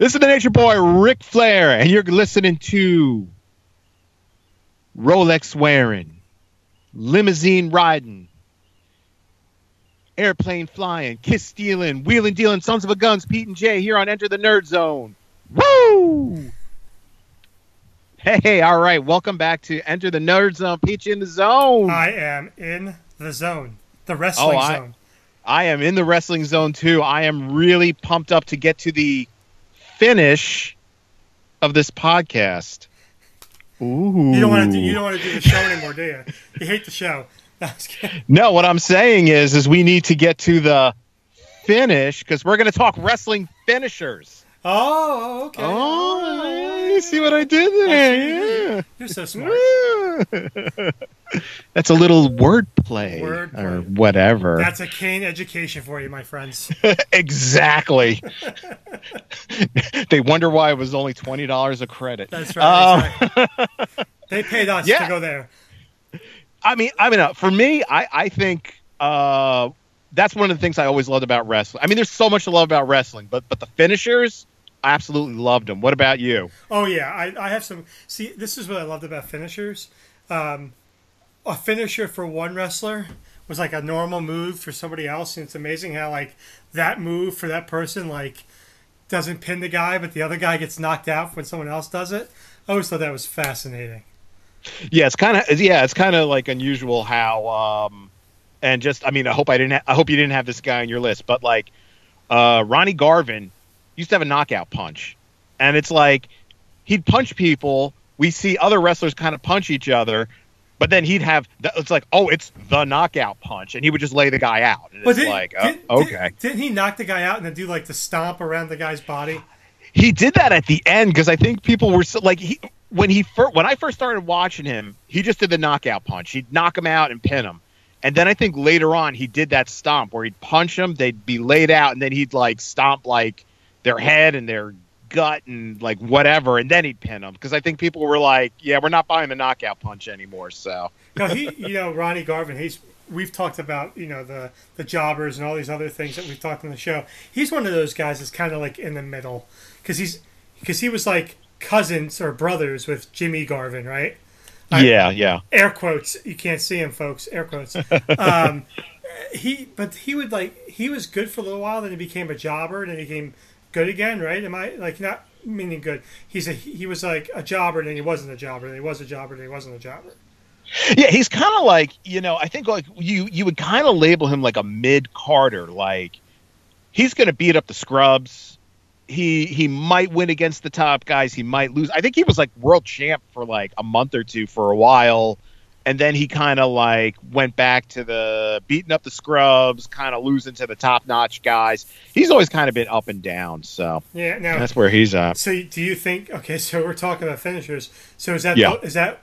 This is the Nature Boy Ric Flair, and you're listening to Rolex wearing, limousine riding, airplane flying, kiss stealing, wheeling dealing, sons of a guns, Pete and Jay here on Enter the Nerd Zone. Woo! Hey, all right, welcome back to Enter the Nerd Zone. Peach in the zone. I am in the zone, the wrestling Oh, I- zone. I am in the wrestling zone too. I am really pumped up to get to the finish of this podcast. Ooh. You don't want to do, you don't want to do the show anymore, do you? You hate the show. No, I was kidding. No, what I'm saying is, is we need to get to the finish because we're going to talk wrestling finishers. Oh, okay. Oh, you see what I did there? You're so smart. That's a little wordplay Wordplay. or whatever. That's a Kean education for you, my friends. exactly. they wonder why it was only twenty dollars a credit. That's right. Um, exactly. They paid us Yeah. to go there. I mean, I mean, uh, for me, I, I think uh, that's one of the things I always loved about wrestling. I mean, there's so much to love about wrestling, but but the finishers, absolutely loved them. What about you? Oh yeah, I, I have some. See, this is what I loved about finishers. Um, a finisher for one wrestler was like a normal move for somebody else, and it's amazing how like that move for that person like doesn't pin the guy, but the other guy gets knocked out when someone else does it. I always thought that was fascinating. Yeah, it's kind of yeah, it's kind of like unusual how um, and just I mean, I hope I didn't ha- I hope you didn't have this guy on your list, but like uh, Ronnie Garvin used to have a knockout punch, and it's like he'd punch people. We see other wrestlers kind of punch each other, but then he'd have the, it's like oh, it's the knockout punch, and he would just lay the guy out. And it's did- like uh, did- okay, did, not he knock the guy out and then do like the stomp around the guy's body? he did that at the end because I think people were so, like he when he first when I first started watching him, he just did the knockout punch. He'd knock him out and pin him. And then I think later on he did that stomp where he'd punch them, they'd be laid out, and then he'd like stomp like their head and their gut and like whatever, and then he'd pin them because I think people were like, "Yeah, we're not buying the knockout punch anymore." So No, he, you know, Ronnie Garvin. He's we've talked about, you know, the the jobbers and all these other things that we've talked on the show. He's one of those guys that's kind of like in the middle because he's because he was like cousins or brothers with Jimmy Garvin, right? Yeah, yeah, Air quotes. You can't see him, folks. Air quotes. Um, he, but he would like he was good for a little while. Then he became a jobber. Then he became good again, right? Am I like not meaning good? He's a he was like a jobber. Then he wasn't a jobber. Then he was a jobber. and he wasn't a jobber. yeah. He's kind of like you know I think like you you would kind of label him like a mid carder, like he's going to beat up the scrubs. He he might win against the top guys. He might lose. I think he was like world champ for like a month or two for a while, and then he kind of like went back to the beating up the scrubs, kind of losing to the top notch guys. He's always kind of been up and down, so Yeah. Now that's where he's at. So do you think? Okay, so we're talking about finishers. So is that Yeah. is that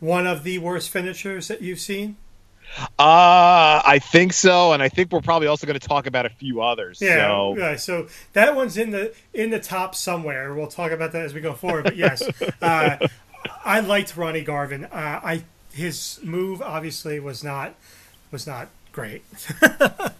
one of the worst finishers that you've seen? Uh I think so, and I think we're probably also going to talk about a few others. Yeah. So yeah, so that one's in the in the top somewhere. We'll talk about that as we go forward. But yes, uh, I liked Ronnie Garvin. Uh, I his move obviously was not was not great.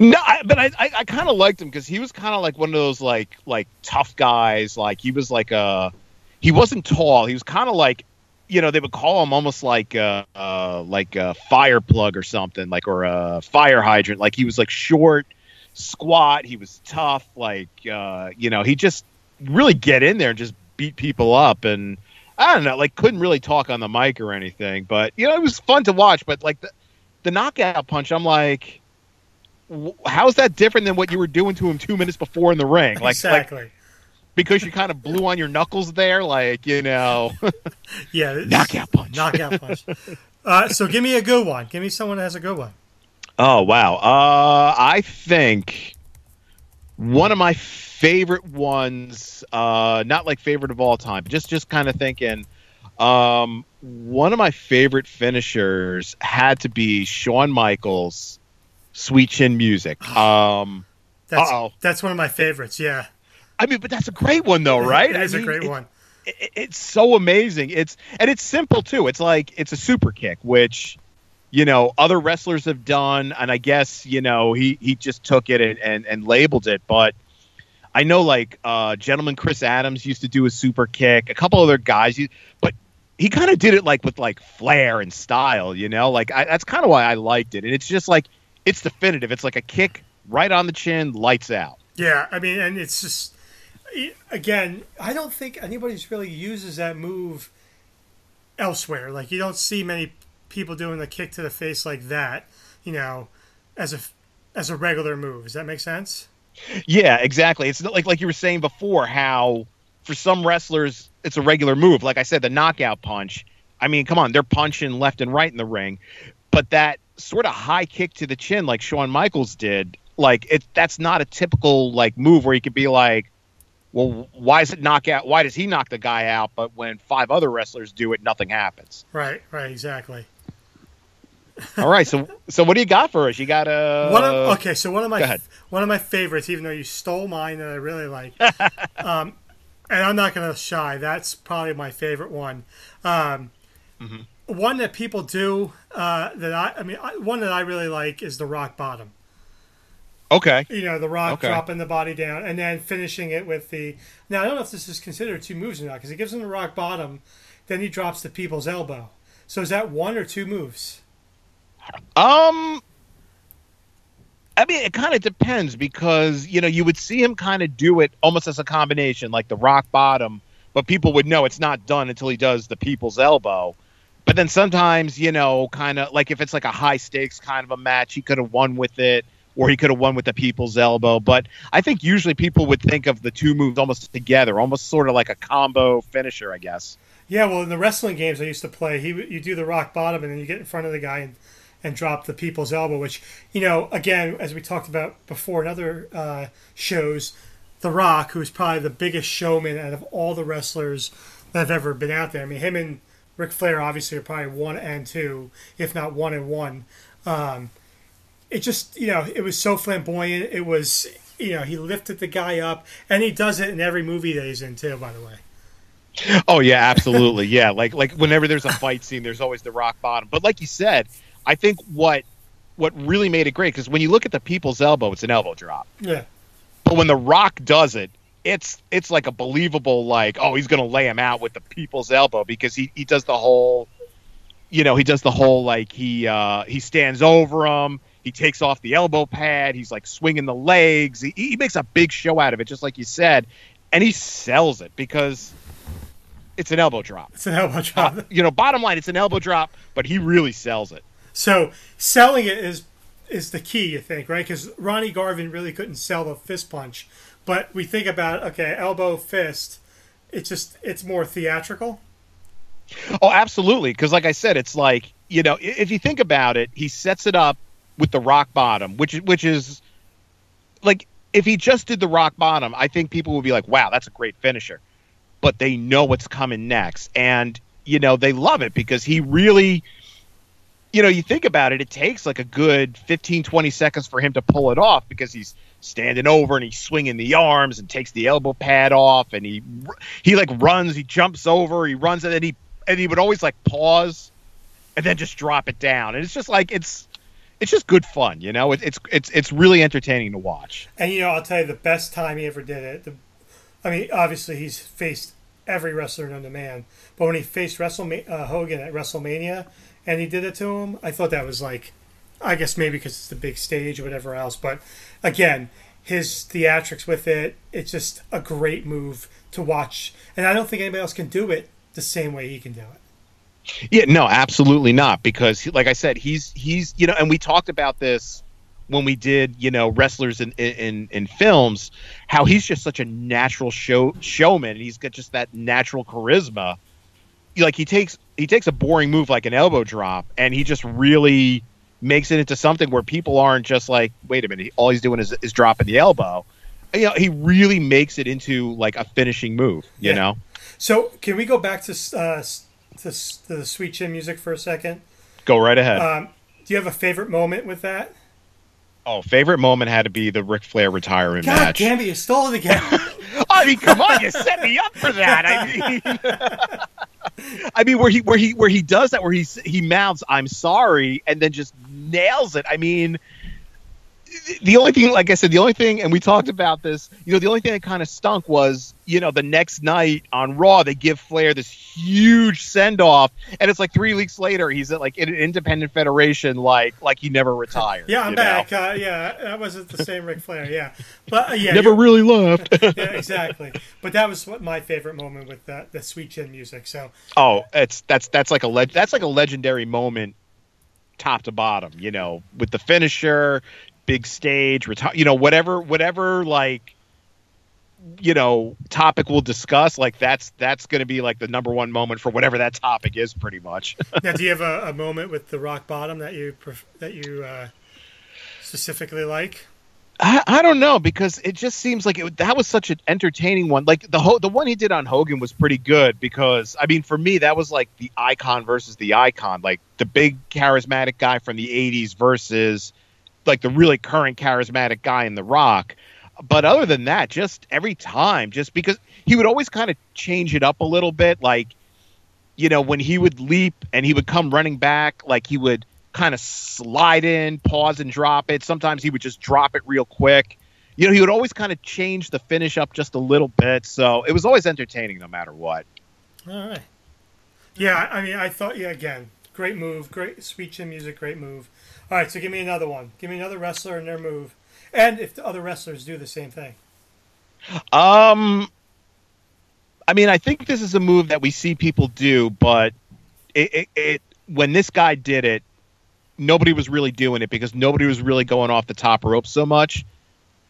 No, I, but I I, I kind of liked him because he was kind of like one of those like like tough guys. Like he was like a he wasn't tall. He was kind of like you know they would call him almost like uh, uh like a fire plug or something like or a fire hydrant. Like he was like short, squat. He was tough. Like uh you know he just really get in there and just beat people up and. I don't know, like couldn't really talk on the mic or anything, but you know it was fun to watch. But like the, the knockout punch, I'm like, how's that different than what you were doing to him two minutes before in the ring? Like, like exactly. because you kind of blew on your knuckles there, like you know, yeah. knockout punch. Knockout punch. Uh, so give me a good one. Give me someone that has a good one. Oh wow, uh, I think one of my favorite ones, uh, not like favorite of all time, just just kind of thinking. Um, one of my favorite finishers had to be Shawn Michaels, "Sweet Chin Music." Um, That's Uh-oh. that's one of my favorites. Yeah. I mean, but that's a great one though, right? It is I a mean, great it- one. it- it's so amazing. It's and it's simple too. It's like it's a super kick, which you know other wrestlers have done, and I guess you know he he just took it and and, and labeled it. But I know like uh, gentleman Chris Adams used to do a super kick. A couple other guys, but he kind of did it like with like flair and style. You know, like I, that's kind of why I liked it. And it's just like it's definitive. It's like a kick right on the chin, lights out. Yeah, I mean, and it's just again, I don't think anybody's really uses that move elsewhere. Like you don't see many people doing the kick to the face like that. You know, as a as a regular move. Does that make sense? Yeah, exactly. It's like like you were saying before how for some wrestlers it's a regular move. Like I said, the knockout punch. I mean, come on, they're punching left and right in the ring, but that sort of high kick to the chin, like Shawn Michaels did, like it that's not a typical like move where you could be like, well, why is it knockout? Why does he knock the guy out? But when five other wrestlers do it, nothing happens. Right, right, exactly. All right, so so what do you got for us? You got a one of, okay. So one of my one of my favorites, even though you stole mine that I really like, um, and I'm not going to shy. That's probably my favorite one. Um, mm-hmm. One that people do uh, that I, I mean, I, one that I really like is the rock bottom. Okay. You know, the rock okay. dropping the body down and then finishing it with the. Now, I don't know if this is considered two moves or not because he gives him the rock bottom, then he drops the people's elbow. So is that one or two moves? Um, I mean, it kind of depends because you know you would see him kind of do it almost as a combination, like the rock bottom, but people would know it's not done until he does the people's elbow. But then sometimes, you know, kind of like if it's like a high stakes kind of a match, he could have won with it, or he could have won with the people's elbow. But I think usually people would think of the two moves almost together, almost sort of like a combo finisher, I guess. Yeah, well, in the wrestling games I used to play, he you do the rock bottom and then you get in front of the guy and and drop the people's elbow, which, you know, again, as we talked about before in other uh, shows, The Rock, who's probably the biggest showman out of all the wrestlers that have ever been out there. I mean, him and Ric Flair obviously are probably one and two, if not one and one. Um, it just, you know, it was so flamboyant. It was, you know, he lifted the guy up, and he does it in every movie that he's in too. By the way. Oh yeah, absolutely. yeah, like like whenever there's a fight scene, there's always the rock bottom. But like you said, I think what what really made it great because when you look at the people's elbow, it's an elbow drop. Yeah. But when the Rock does it, it's it's like a believable like oh he's gonna lay him out with the people's elbow because he he does the whole you know he does the whole like he uh he stands over him he takes off the elbow pad he's like swinging the legs he, he makes a big show out of it just like you said and he sells it because it's an elbow drop it's an elbow drop uh, you know bottom line it's an elbow drop but he really sells it so selling it is is the key, you think, right? Because Ronnie Garvin really couldn't sell the fist punch, but we think about okay, elbow fist. It's just it's more theatrical. Oh, absolutely. Because like I said, it's like you know, if you think about it, he sets it up with the rock bottom, which which is like if he just did the rock bottom, I think people would be like, "Wow, that's a great finisher." But they know what's coming next, and you know they love it because he really you know, you think about it, it takes like a good 15, 20 seconds for him to pull it off because he's standing over and he's swinging the arms and takes the elbow pad off and he he like runs, he jumps over, he runs and then he and he would always like pause and then just drop it down. And it's just like it's it's just good fun, you know. It, it's it's it's really entertaining to watch. And you know, I'll tell you the best time he ever did it. The, I mean, obviously he's faced every wrestler known to man, but when he faced WrestleMania, uh, Hogan at WrestleMania, and he did it to him. I thought that was like, I guess maybe because it's the big stage or whatever else. But again, his theatrics with it, it's just a great move to watch. And I don't think anybody else can do it the same way he can do it. Yeah, no, absolutely not. Because, like I said, he's he's you know, and we talked about this when we did you know wrestlers in in in films, how he's just such a natural show showman. And he's got just that natural charisma like he takes he takes a boring move like an elbow drop and he just really makes it into something where people aren't just like wait a minute all he's doing is, is dropping the elbow you know he really makes it into like a finishing move you yeah. know so can we go back to uh to, to, the sweet chin music for a second go right ahead um, do you have a favorite moment with that Oh, favorite moment had to be the Ric Flair retirement God match. damn it, you stole it again. I mean, come on, you set me up for that. I mean, I mean, where he where he where he does that, where he he mouths "I'm sorry" and then just nails it. I mean, the only thing, like I said, the only thing, and we talked about this, you know, the only thing that kind of stunk was, you know, the next night on Raw, they give Flair this huge send off, and it's like three weeks later, he's at like an independent federation, like like he never retired. Yeah, I'm back. Uh, yeah, that wasn't the same Ric Flair. Yeah, but uh, yeah, Never really left. yeah, exactly. But that was what my favorite moment with the, the sweet chin music. So oh, it's that's that's like a leg that's like a legendary moment, top to bottom. You know, with the finisher, big stage, reti- you know, whatever whatever like you know topic we'll discuss like that's that's going to be like the number one moment for whatever that topic is pretty much now, do you have a, a moment with the rock bottom that you that you uh, specifically like? I, I don't know because it just seems like it, that was such an entertaining one. Like the ho- the one he did on Hogan was pretty good because I mean for me that was like the icon versus the icon, like the big charismatic guy from the '80s versus like the really current charismatic guy in The Rock. But other than that, just every time, just because he would always kind of change it up a little bit, like you know when he would leap and he would come running back, like he would kind of slide in, pause and drop it. Sometimes he would just drop it real quick. You know, he would always kind of change the finish up just a little bit. So it was always entertaining no matter what. All right. Yeah, I mean, I thought, yeah, again, great move, great sweet chin music, great move. All right, so give me another one. Give me another wrestler and their move, and if the other wrestlers do the same thing. Um, I mean, I think this is a move that we see people do, but it, it, it when this guy did it, nobody was really doing it because nobody was really going off the top rope so much.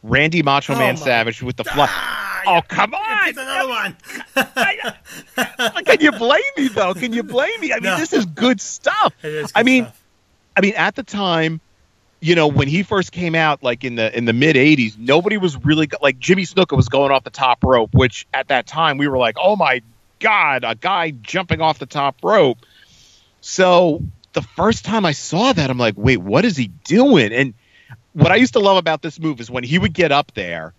Randy Macho Oh Man my- Savage with the fly. Ah, Oh come on! another one. Can you blame me though? Can you blame me? I mean, No. this is good stuff. It is I mean, stuff. I mean, at the time, you know, when he first came out, like in the in the mid '80s, nobody was really like Jimmy Snuka was going off the top rope, which at that time we were like, oh my god, a guy jumping off the top rope. So the first time I saw that, I'm like, wait, what is he doing? And what I used to love about this move is when he would get up there,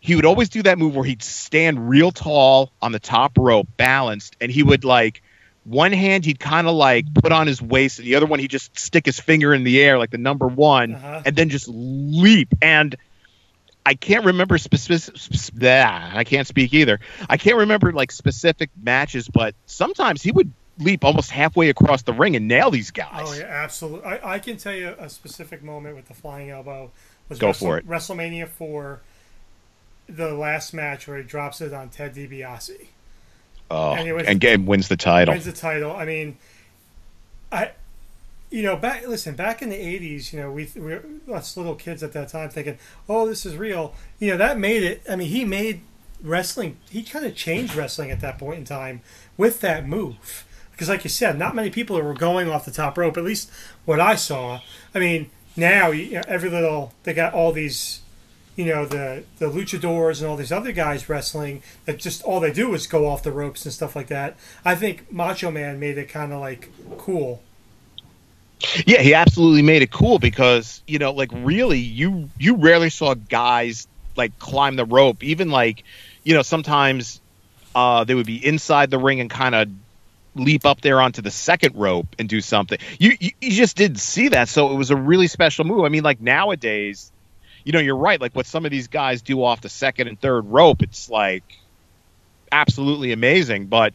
he would always do that move where he'd stand real tall on the top rope, balanced, and he would like one hand he'd kind of like put on his waist, and the other one he'd just stick his finger in the air like the number one, Uh-huh. and then just leap. And I can't remember specific. I can't speak either. I can't remember like specific matches, but sometimes he would leap almost halfway across the ring and nail these guys. Oh yeah, absolutely. I, I can tell you a specific moment with the flying elbow was Go Wrestle- for it. WrestleMania four, the last match where he drops it on Ted DiBiase. Oh, And and Gabe wins the title. wins the title. I mean, I, you know, back listen back in the '80s, you know, we we were us little kids at that time thinking, "Oh, this is real." You know, that made it. I mean, he made wrestling. He kind of changed wrestling at that point in time with that move. Because, like you said, not many people were going off the top rope. At least what I saw. I mean, now you know, every little they got all these you know the the luchadors and all these other guys wrestling that just all they do is go off the ropes and stuff like that. I think Macho Man made it kind of like cool. Yeah, he absolutely made it cool because you know, like really, you you rarely saw guys like climb the rope. Even like, you know, sometimes uh, they would be inside the ring and kind of leap up there onto the second rope and do something. You, you you just didn't see that, so it was a really special move. I mean, like nowadays, you know, you're right. Like what some of these guys do off the second and third rope, it's like absolutely amazing. But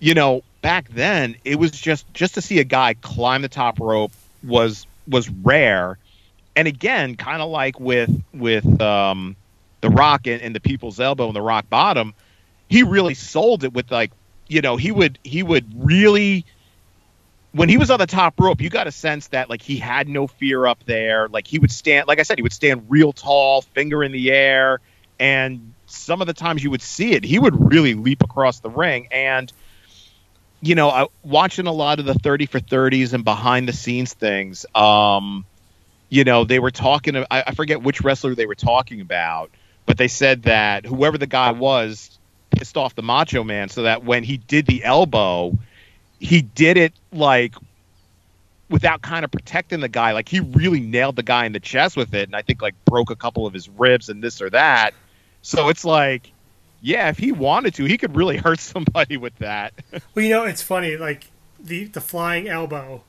you know, back then it was just just to see a guy climb the top rope was was rare. And again, kind of like with with um, the Rock and, and the People's Elbow and the Rock Bottom, he really sold it with like you know he would he would really when he was on the top rope, you got a sense that like he had no fear up there. Like he would stand, like I said, he would stand real tall, finger in the air, and some of the times you would see it, he would really leap across the ring. And you know, I, watching a lot of the thirty for thirties and behind the scenes things, um, you know, they were talking. I, I forget which wrestler they were talking about, but they said that whoever the guy was pissed off the Macho Man, so that when he did the elbow he did it like without kind of protecting the guy. Like he really nailed the guy in the chest with it, and I think like broke a couple of his ribs and this or that. So it's like, yeah, if he wanted to, he could really hurt somebody with that. Well, you know, it's funny. Like the the flying elbow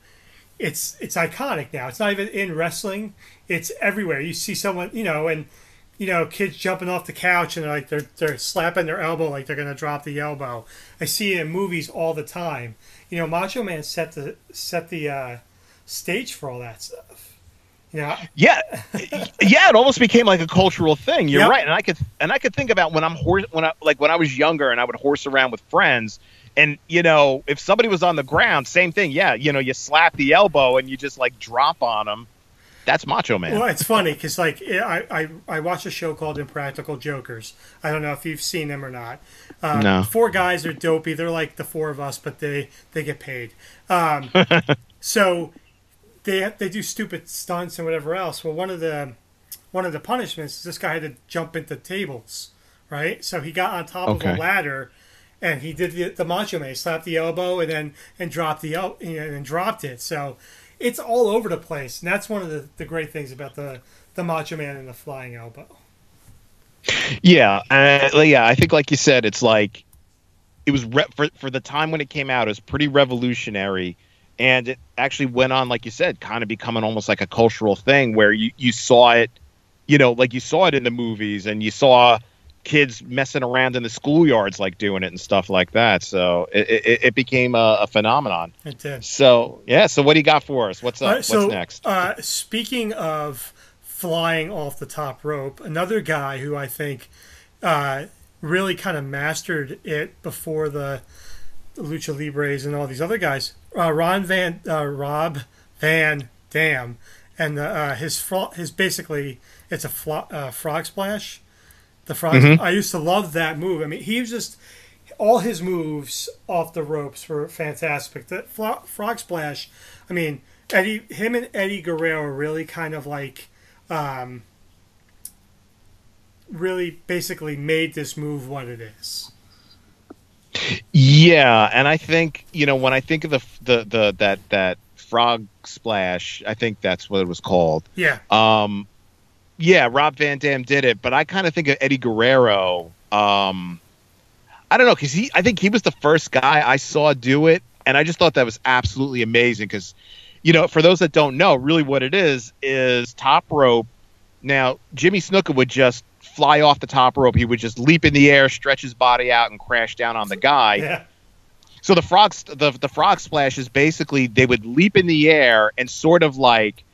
it's it's iconic now. It's not even in wrestling; it's everywhere. You see someone, you know, and you know, kids jumping off the couch and like they're they're slapping their elbow like they're gonna drop the elbow. I see it in movies all the time. You know, Macho Man set the set the uh, stage for all that stuff. Yeah. Yeah. yeah, it almost became like a cultural thing. You're Yep. right. And I could and I could think about when I'm horse when I like when I was younger and I would horse around with friends and you know, if somebody was on the ground, same thing. Yeah, you know, you slap the elbow and you just like drop on them. That's Macho Man. Well, it's funny because like I, I I watch a show called Impractical Jokers. I don't know if you've seen them or not. Uh, No. Four guys are dopey. They're like the four of us, but they they get paid. Um, so they they do stupid stunts and whatever else. Well, one of the one of the punishments is this guy had to jump into tables, right? So he got on top of Okay. a ladder. And he did the, the macho man, he slapped the elbow and then and dropped the el- and dropped it. So it's all over the place, and that's one of the, the great things about the the Macho Man and the flying elbow. Yeah, uh, yeah. I think, like you said, it's like it was re- for for the time when it came out. It was pretty revolutionary, and it actually went on, like you said, kind of becoming almost like a cultural thing where you you saw it, you know, like you saw it in the movies, and you saw kids messing around in the schoolyards, like doing it and stuff like that. So it it, it became a, a phenomenon. It did. So yeah. So what do you got for us? What's up? Right, so, What's next? Uh, speaking of flying off the top rope, another guy who I think uh, really kind of mastered it before the Lucha Libres and all these other guys, uh, Ron Van uh, Rob Van Dam, and uh, his fro- his basically it's a flo- uh, frog splash. The frog. I used to love that move. I mean, he was just all his moves off the ropes were fantastic. The flo- frog splash. I mean, Eddie, him and Eddie Guerrero really kind of like, um, really basically made this move what it is. Yeah, and I think you know when I think of the the the that that frog splash, I think that's what it was called. Yeah, Um, yeah, Rob Van Dam did it, but I kind of think of Eddie Guerrero. Um, I don't know because he, I think he was the first guy I saw do it, and I just thought that was absolutely amazing because, you know, for those that don't know, really what it is is top rope. Now Jimmy Snuka would just fly off the top rope. He would just leap in the air, stretch his body out, and crash down on the guy. yeah, So the frog the the frog splash is basically they would leap in the air and sort of like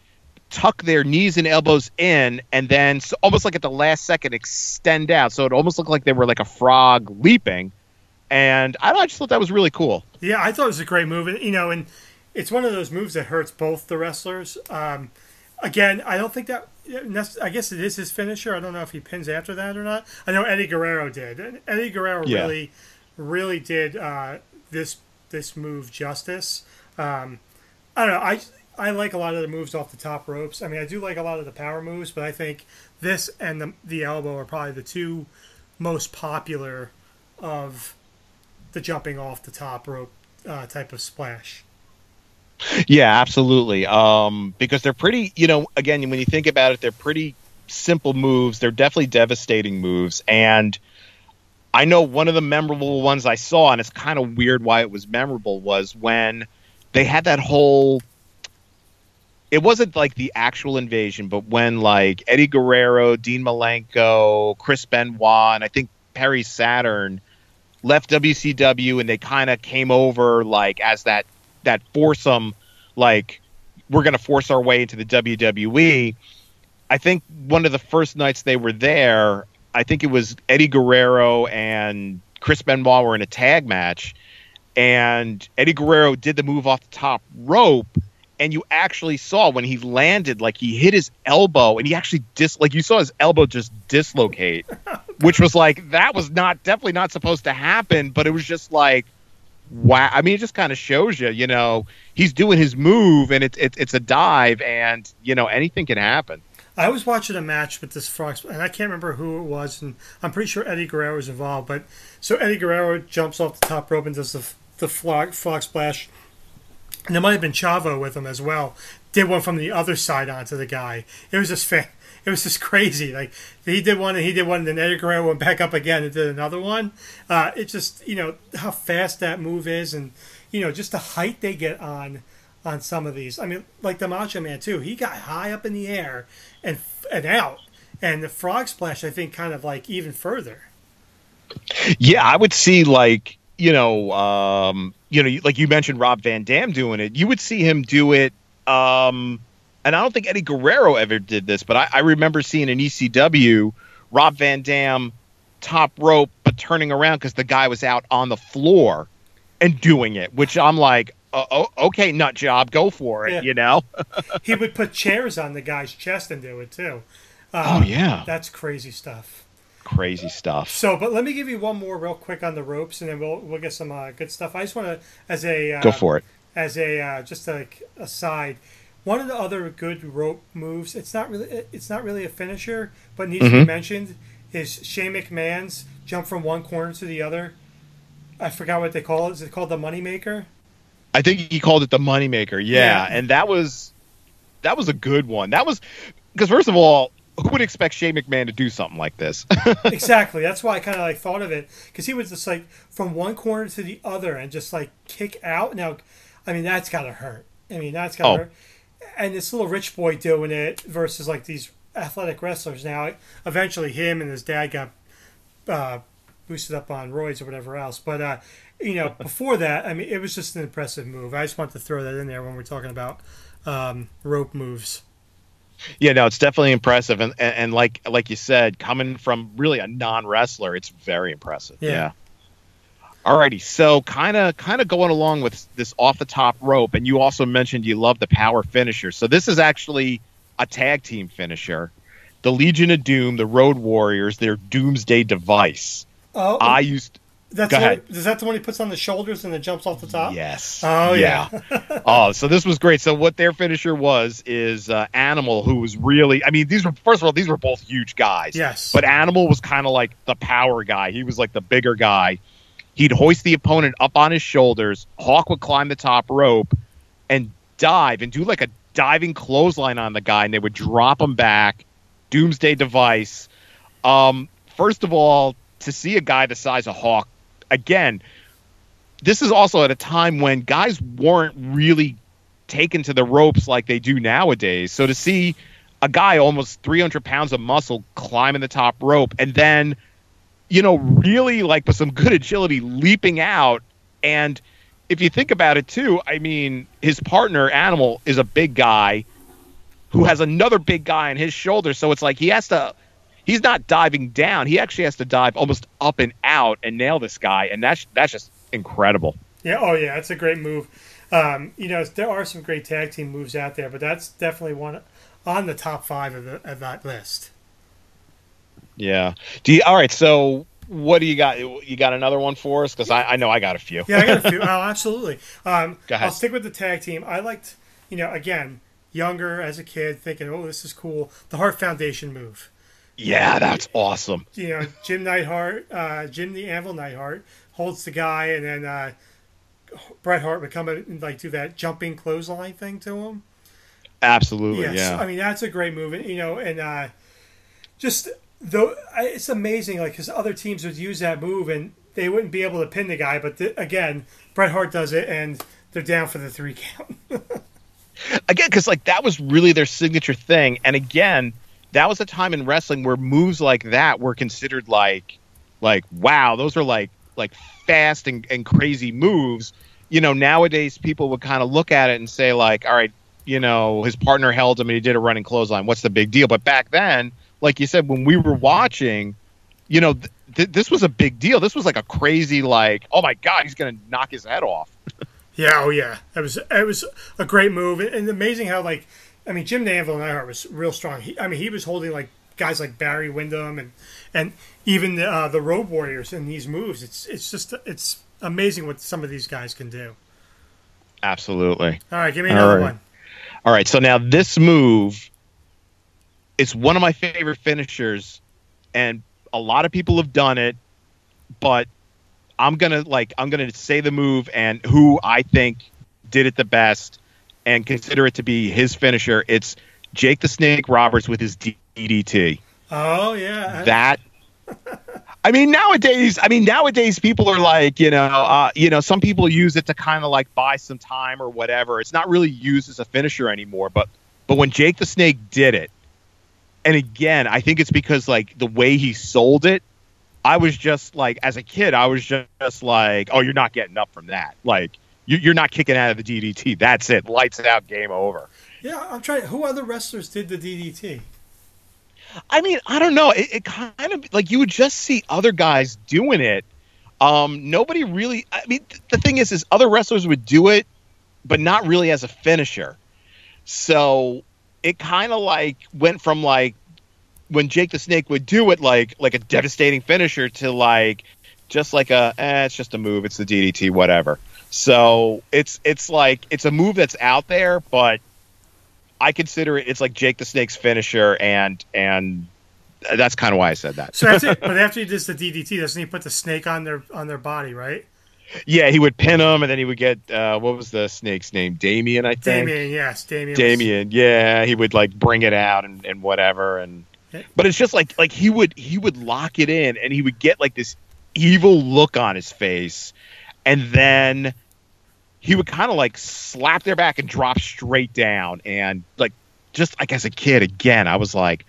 tuck their knees and elbows in, and then s almost like at the last second extend out. So it almost looked like they were like a frog leaping. And I, I just thought that was really cool. yeah. I thought it was a great move, you know, and it's one of those moves that hurts both the wrestlers. Um, again, I don't think that. I guess it is his finisher. I don't know if he pins after that or not. I know Eddie Guerrero did. Eddie Guerrero Yeah. really, really did uh, this this move justice. Um, I don't know. I I like a lot of the moves off the top ropes. I mean, I do like a lot of the power moves, but I think this and the the elbow are probably the two most popular of the jumping off the top rope uh, type of splash. Yeah, absolutely. Um, because they're pretty, you know, again, when you think about it, they're pretty simple moves. They're definitely devastating moves. And I know one of the memorable ones I saw, and it's kind of weird why it was memorable, was when they had that whole. It wasn't like the actual invasion, but when like Eddie Guerrero, Dean Malenko, Chris Benoit, and I think Perry Saturn left WCW, and they kind of came over like as that that foursome, like we're going to force our way into the WWE. I think one of the first nights they were there, I think it was Eddie Guerrero and Chris Benoit were in a tag match, and Eddie Guerrero did the move off the top rope, and you actually saw when he landed, like he hit his elbow, and he actually dis, like you saw his elbow just dislocate, which was like that was not definitely not supposed to happen, but it was just like wow. I mean, it just kind of shows you, you know, he's doing his move, and it's it's it's a dive, and you know anything can happen. I was watching a match with this frog, and I can't remember who it was, and I'm pretty sure Eddie Guerrero was involved. But so Eddie Guerrero jumps off the top rope and does the the frog, frog splash, and there might have been Chavo with him as well. Did one from the other side onto the guy. It was just it was just crazy. Like he did one and he did one, and then Eddie Guerrero went back up again and did another one. Uh, it just you know how fast that move is, and you know just the height they get on on some of these. I mean, like the Macho Man too. He got high up in the air and and out, and the Frog Splash I think kind of like even further. Yeah, I would see like you know, um, you know, like you mentioned Rob Van Dam doing it. You would see him do it. Um, and I don't think Eddie Guerrero ever did this, but I, I remember seeing an ECW Rob Van Dam top rope, but turning around because the guy was out on the floor and doing it, which I'm like, uh, oh, okay, nut job, go for it, Yeah. you know? he would put chairs on the guy's chest and do it too. oh, yeah. That's crazy stuff. Crazy stuff. So, but let me give you one more real quick on the ropes, and then we'll we'll get some uh, good stuff. I just want to, as a uh, Go for it. as a uh, just a aside, one of the other good rope moves. It's not really it's not really a finisher, but needs to be mm-hmm. mentioned is Shane McMahon's jump from one corner to the other. I forgot what they call it. Is it called the moneymaker? I think he called it the moneymaker. Yeah, Yeah. and that was that was a good one. That was because first of all, who would expect Shane McMahon to do something like this? exactly. That's why I kind of like thought of it because he was just like from one corner to the other and just like kick out. Now, I mean that's gotta hurt. I mean that's gotta Oh. hurt. And this little rich boy doing it versus like these athletic wrestlers. Now, eventually, him and his dad got uh, boosted up on roids or whatever else. But uh, you know, before that, I mean, it was just an impressive move. I just want to throw that in there when we're talking about um, rope moves. yeah, no, it's definitely impressive, and, and and like like you said, coming from really a non wrestler, it's very impressive. Yeah. Yeah. Alrighty, so kind of kind of going along with this off the top rope, and you also mentioned you love the power finisher. So this is actually a tag team finisher. The Legion of Doom, the Road Warriors, their Doomsday device. Oh, I used that's go the one, ahead. is that the one he puts on the shoulders and then jumps off the top? Yes. Oh, yeah. oh, so this was great. So what their finisher was is uh, Animal, who was really. I mean, these were first of all, these were both huge guys. Yes. But Animal was kind of like the power guy. He was like the bigger guy. He'd hoist the opponent up on his shoulders. Hawk would climb the top rope and dive and do like a diving clothesline on the guy, and they would drop him back. Doomsday device. Um, first of all, to see a guy the size of Hawk, again, this is also at a time when guys weren't really taken to the ropes like they do nowadays. So to see a guy almost 300 pounds of muscle climbing the top rope and then, you know, really like with some good agility leaping out. And if you think about it too, I mean, his partner, Animal, is a big guy who has another big guy on his shoulder. So it's like he has to. He's not diving down. He actually has to dive almost up and out and nail this guy, and that's that's just incredible. Yeah, oh yeah, that's a great move. Um, you know, there are some great tag team moves out there, but that's definitely one on the top five of, the, of that list. Yeah. Do you? All right. So what do you got? You got another one for us? Because I, I know I got a few. Yeah, I got a few. oh, absolutely. Um, Go ahead. I'll stick with the tag team. I liked, you know, again, younger as a kid, thinking, oh, this is cool. The Heart Foundation move. Yeah, that's awesome. You know, Jim Neidhart, uh, Jim the Anvil Neidhart holds the guy, and then uh, Bret Hart would come in and like do that jumping clothesline thing to him. Absolutely. Yes, Yeah. I mean that's a great move, you know, and uh, just though it's amazing, like his other teams would use that move and they wouldn't be able to pin the guy, but again, Bret Hart does it, and they're down for the three count. again because like that was really their signature thing. And again that was a time in wrestling where moves like that were considered like like wow those are like like fast and, and crazy moves. You know nowadays people would kind of look at it and say like all right you know his partner held him and he did a running clothesline. What's the big deal? But back then like you said when we were watching you know th- th- this was a big deal this was like a crazy like oh my god he's gonna knock his head off yeah, oh yeah, it was it was a great move, and, and amazing how like I mean Jim the Anvil Neidhart was real strong. He, I mean he was holding like guys like Barry Windham and and even the, uh, the Road Warriors in these moves. It's it's just it's amazing what some of these guys can do. absolutely All right, give me another right. one. All right, so now this move, it's one of my favorite finishers, and a lot of people have done it, but I'm gonna like I'm gonna say the move and who I think did it the best, and consider it to be his finisher. It's Jake the Snake Roberts with his DDT. Oh yeah, That I mean, nowadays, I mean, nowadays people are like, you know, uh, you know, some people use it to kind of like buy some time or whatever. It's not really used as a finisher anymore. But, but when Jake the Snake did it, and again, I think it's because like the way he sold it, I was just like, as a kid, I was just, just like, oh, you're not getting up from that. Like, you, you're not kicking out of the DDT. That's it. Lights out. Game over. Yeah, I'm trying. Who other wrestlers did the DDT? I mean, I don't know. It, it kind of like you would just see other guys doing it. Um, nobody really. I mean, th- the thing is, is other wrestlers would do it, but not really as a finisher. So it kind of like went from like when Jake the Snake would do it like like a devastating finisher to like just like a eh, it's just a move, it's the DDT, whatever. So it's it's like it's a move that's out there, but I consider it it's like Jake the Snake's finisher, and and that's kind of why I said that. So that's it. But after he does the DDT, doesn't he put the snake on their on their body, right? Yeah, he would pin him, and then he would get uh, what was the snake's name? Damien, I think. Damien, yes, Damien. was- Damien, yeah, he would like bring it out and, and whatever, and but it's just like like he would he would lock it in, and he would get like this evil look on his face, and then he would kind of like slap their back and drop straight down, and like just like as a kid, again, I was like,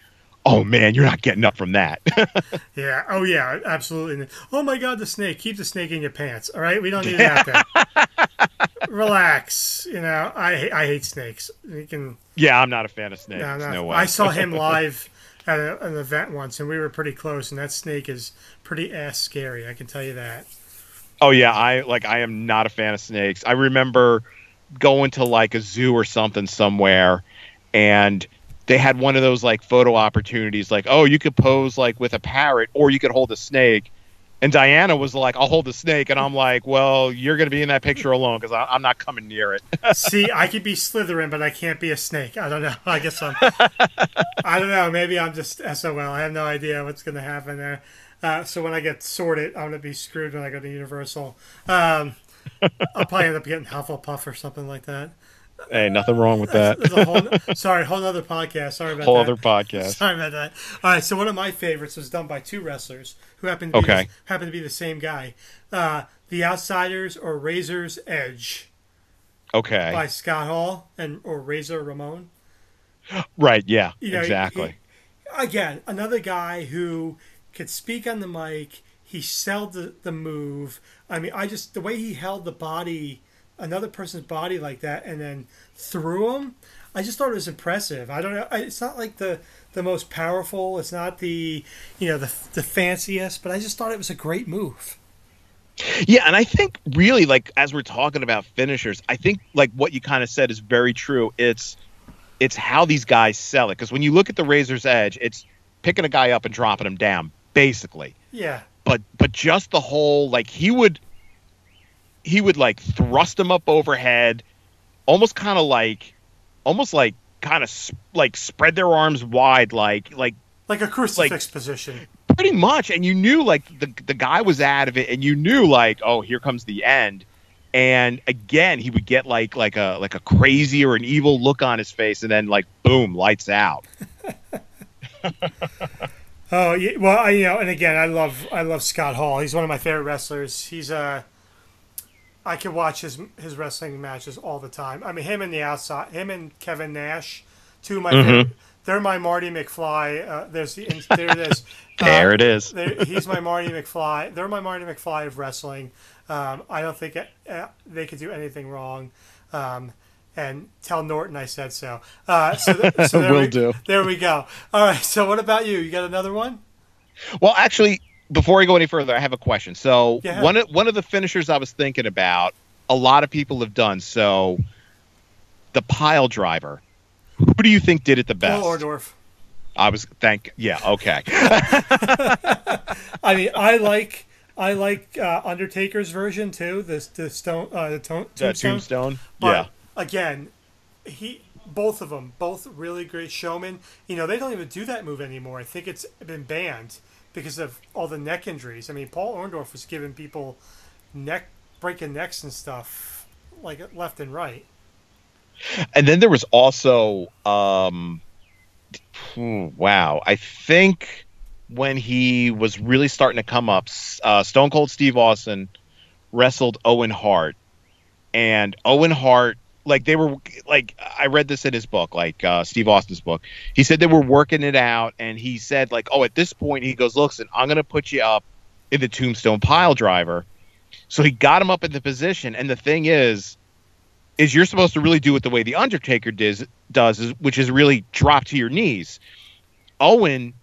oh man, you're not getting up from that. Yeah. Oh yeah, absolutely. Oh my God, the snake! Keep the snake in your pants. All right, we don't need that. Relax. You know, I I hate snakes. You can. yeah, I'm not a fan of snakes. No, No, no. way. I saw him live at a, an event once, and we were pretty close. And that snake is pretty ass scary. I can tell you that. Oh yeah, I like I am not a fan of snakes. I remember going to like a zoo or something somewhere and they had one of those like photo opportunities like, "Oh, you could pose like with a parrot or you could hold a snake." And Diana was like, "I'll hold the snake." And I'm like, "Well, you're going to be in that picture alone cuz I'm not coming near it." See, I could be Slytherin, but I can't be a snake. I don't know. I guess I'm. I don't know. Maybe I'm just SOL. I have no idea what's going to happen there. Uh, so when I get sorted, I'm going to be screwed when I go to Universal. Um, I'll probably end up getting Hufflepuff or something like that. Hey, nothing wrong with that. Whole, sorry, whole other podcast. Sorry about that. Whole that. other podcast. Sorry about that. All right, so one of my favorites was done by two wrestlers who happened to be Okay. the, happen to be the same guy. Uh, the Outsiders or Razor's Edge Okay. by Scott Hall and or Razor Ramon. Right, yeah. You know, exactly. he- again, another guy who could speak on the mic. He sold the, the move. I mean, I just the way he held the body, another person's body like that, and then threw him. I just thought it was impressive. I don't know. I- It's not like the the most powerful. It's not the you know the the fanciest, but I just thought it was a great move. Yeah, and I think really like as we're talking about finishers, I think like what you kind of said is very true. It's it's how these guys sell it because when you look at the Razor's Edge, it's picking a guy up and dropping him down basically. Yeah, But but just the whole like he would he would like thrust him up overhead, almost kind of like almost like kind of like spread their arms wide like like like a crucifix position. pretty much and you knew like the the guy was out of it and you knew like oh here comes the end and again he would get like like a like a crazy or an evil look on his face and then like boom lights out Oh yeah, well, I, you know, and again, I love I love Scott Hall. He's one of my favorite wrestlers. He's uh I can watch his his wrestling matches all the time. I mean, him and the outside, him and Kevin Nash, two of my favorite. They're my Marty McFly. Uh, there's the there it is. Uh, there it is he's my Marty McFly. They're my Marty McFly of wrestling. Um, I don't think uh, they could do anything wrong. Um, and tell Norton I said so. Uh, so, th- so there Will we, do. There we go. All right. So what about you? You got another one? well actually before I go any further I have a question so Yeah. one of one of the finishers I was thinking about a lot of people have done so the pile driver who do you think did it the best Paul Orndorff. I was thank yeah okay I mean, I like I like uh, Undertaker's version too. This the stone uh, the to- that tombstone. tombstone But yeah again, he both of them both really great showmen. You know, they don't even do that move anymore. I think it's been banned because of all the neck injuries. I mean, Paul Orndorff was giving people neck breaking necks and stuff like left and right. and then there was also um wow i think when he was really starting to come up. Uh, Stone Cold Steve Austin wrestled Owen Hart, and Owen Hart, like they were, like I read this in his book, like uh, Steve Austin's book. He said they were working it out, and he said like, oh, at this point, he goes, listen, I'm gonna put you up in the Tombstone Pile Driver. So he got him up in the position, and the thing is, is you're supposed to really do it the way the Undertaker does, does is, which is really drop to your knees. Owen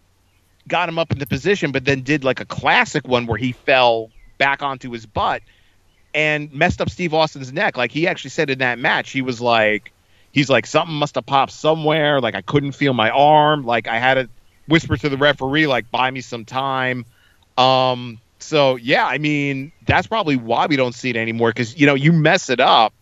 got him up in the position, but then did like a classic one where he fell back onto his butt and messed up Steve Austin's neck. Like he actually said in that match, he was like, he's like something must have popped somewhere. Like I couldn't feel my arm. Like I had to whisper to the referee, like buy me some time. Um, so yeah, I mean that's probably why we don't see it anymore because you know you mess it up,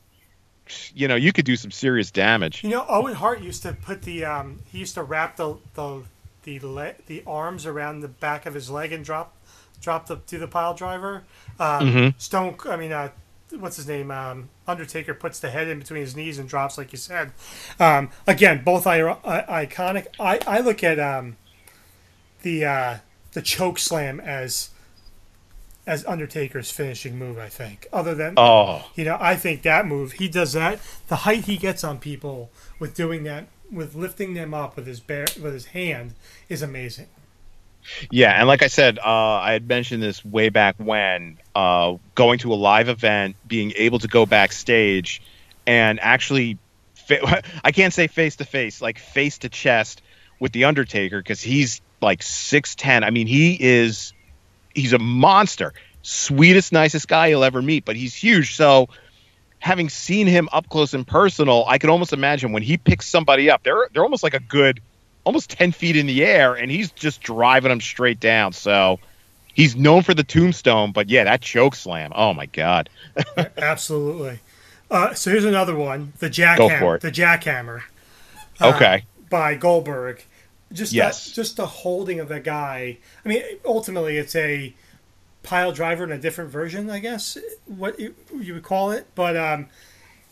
you know you could do some serious damage. You know, Owen Hart used to put the um, he used to wrap the the the le- the arms around the back of his leg and drop drop the to the pile driver. Um, Mhm. Stone, I mean, uh, what's his name? Um, Undertaker puts the head in between his knees and drops, like you said. Um, again, both I- I- iconic. I, I look at um, the uh, the choke slam as as Undertaker's finishing move. I think, other than Oh, you know, I think that move he does that. The height he gets on people with doing that, with lifting them up with his bare with his hand, is amazing. Yeah, and like I said, uh, I had mentioned this way back when uh, going to a live event, being able to go backstage, and actually, fa- I can't say face to face, like face to chest with the Undertaker because he's like six ten. I mean, he is he's a monster, sweetest, nicest guy you'll ever meet, but he's huge. So, having seen him up close and personal, I can almost imagine when he picks somebody up, they're they're almost like a good almost 10 feet in the air and he's just driving them straight down. So he's known for the tombstone, but yeah, that choke slam. Oh my God. Absolutely. Uh, so here's another one: the jackhammer. The jackhammer Uh, Okay. by Goldberg. Just Yes. that, just the holding of the guy. I mean, ultimately, it's a pile driver in a different version, I guess, what you, you would call it. But um,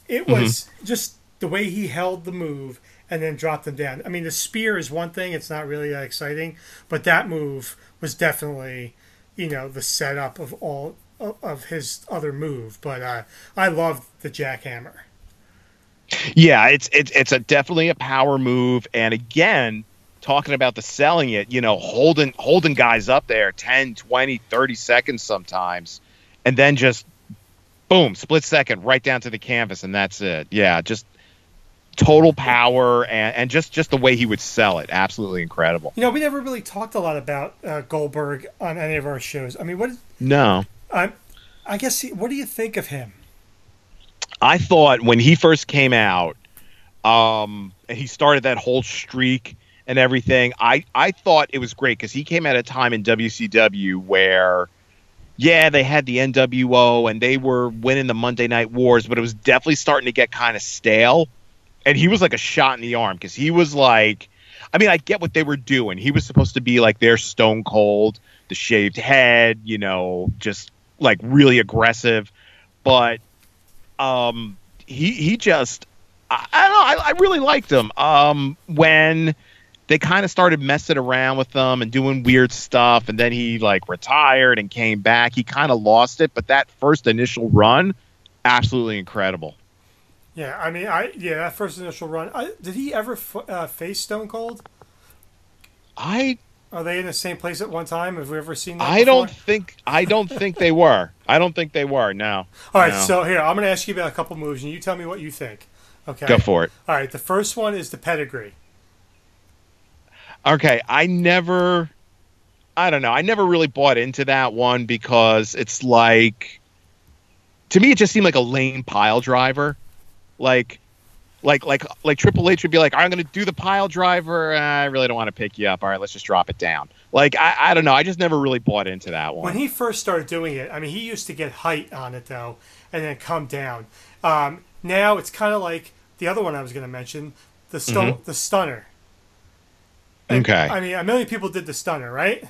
it was just the way he held the move and then drop them down. I mean, the spear is one thing; it's not really that exciting, but that move was definitely, you know, the setup of all of- his other move. But uh, I love the jackhammer. Yeah, it's it's it's a definitely a power move. And again, talking about the selling it, you know, holding holding guys up there 10, 20, 30 seconds sometimes, and then just boom, split second right down to the canvas, and that's it. Yeah, just total power and, and just just the way he would sell it. Absolutely incredible. You know, we never really talked a lot about uh, Goldberg on any of our shows. I mean, what? No. Um, I guess. He, what do you think of him? I thought when he first came out, um, and he started that whole streak and everything, I, I thought it was great because he came at a time in WCW where, yeah, they had the NWO and they were winning the Monday Night Wars, but it was definitely starting to get kind of stale. And he was like a shot in the arm because he was like, I mean, I get what they were doing. He was supposed to be like their Stone Cold, the shaved head, you know, just like really aggressive. But um, he he just I, I don't know. I, I really liked him. Um, when they kind of started messing around with them and doing weird stuff, and then he like retired and came back. He kind of lost it, but that first initial run, absolutely incredible. Yeah, I mean, I yeah, that first initial run. I, did he ever f- uh, face Stone Cold? I Are they in the same place at one time? Have we ever seen that? I before? don't think I don't think they were. I don't think they were. No. All right, No. so here I'm going to ask you about a couple moves, and you tell me what you think. Okay. Go for it. All right, the first one is the pedigree. Okay, I never I don't know. I never really bought into that one because it's like to me it just seemed like a lame pile driver. Like like like like Triple H would be like, I'm gonna do the pile driver. Uh, I really don't want to pick you up. All right, let's just drop it down. Like I, I don't know. I just never really bought into that one. When he first started doing it, I mean, he used to get height on it though, and then come down. Um, now it's kind of like the other one I was going to mention, the stu- the stunner. And, Mm-hmm. Okay. I mean, a million people did the stunner, right?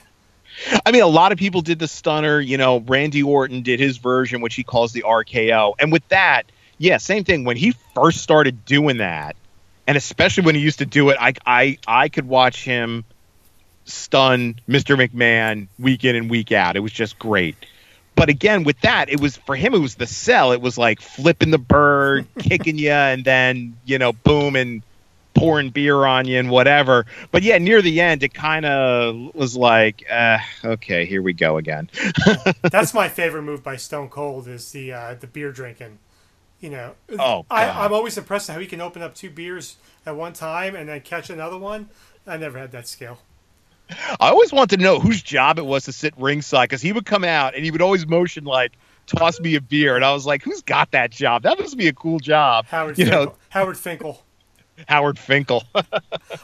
I mean, a lot of people did the stunner. You know, Randy Orton did his version, which he calls the RKO. And with that, yeah, same thing. When he first started doing that, and especially when he used to do it, I I I could watch him stun Mr. McMahon week in and week out. It was just great. But again, with that, it was for him. It was the sell. It was like flipping the bird, kicking you, and then you know, boom, and pouring beer on you and whatever. But yeah, near the end, it kind of was like, uh, okay, here we go again. That's my favorite move by Stone Cold is the uh, the beer drinking. You know, Oh, I, I'm always impressed at how he can open up two beers at one time and then catch another one. I never had that skill. I always wanted to know whose job it was to sit ringside because he would come out and he would always motion like, toss me a beer. And I was like, who's got that job? That must be a cool job. Howard you Finkel. know, Howard Finkel. Howard Finkel. All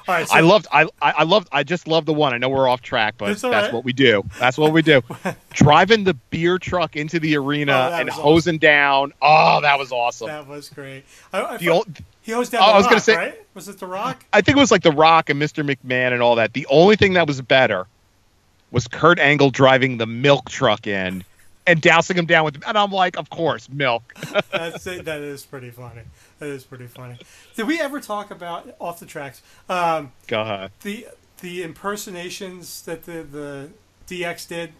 right, so I loved I I loved I just love the one. I know we're off track, but That's right. what we do. That's what we do. Driving the beer truck into the arena Oh, and hosing down. Oh, that was awesome. that was great. I, I, the old, he hosed down Oh, the I was gonna say- right? Was it the Rock? I think it was like The Rock and Mr. McMahon and all that. The only thing that was better was Kurt Angle driving the milk truck in and dousing him down with and I'm like, of course, milk. That's it. That is pretty funny. That is pretty funny. Did we ever talk about off the tracks um, Go ahead. the the impersonations that the the DX did?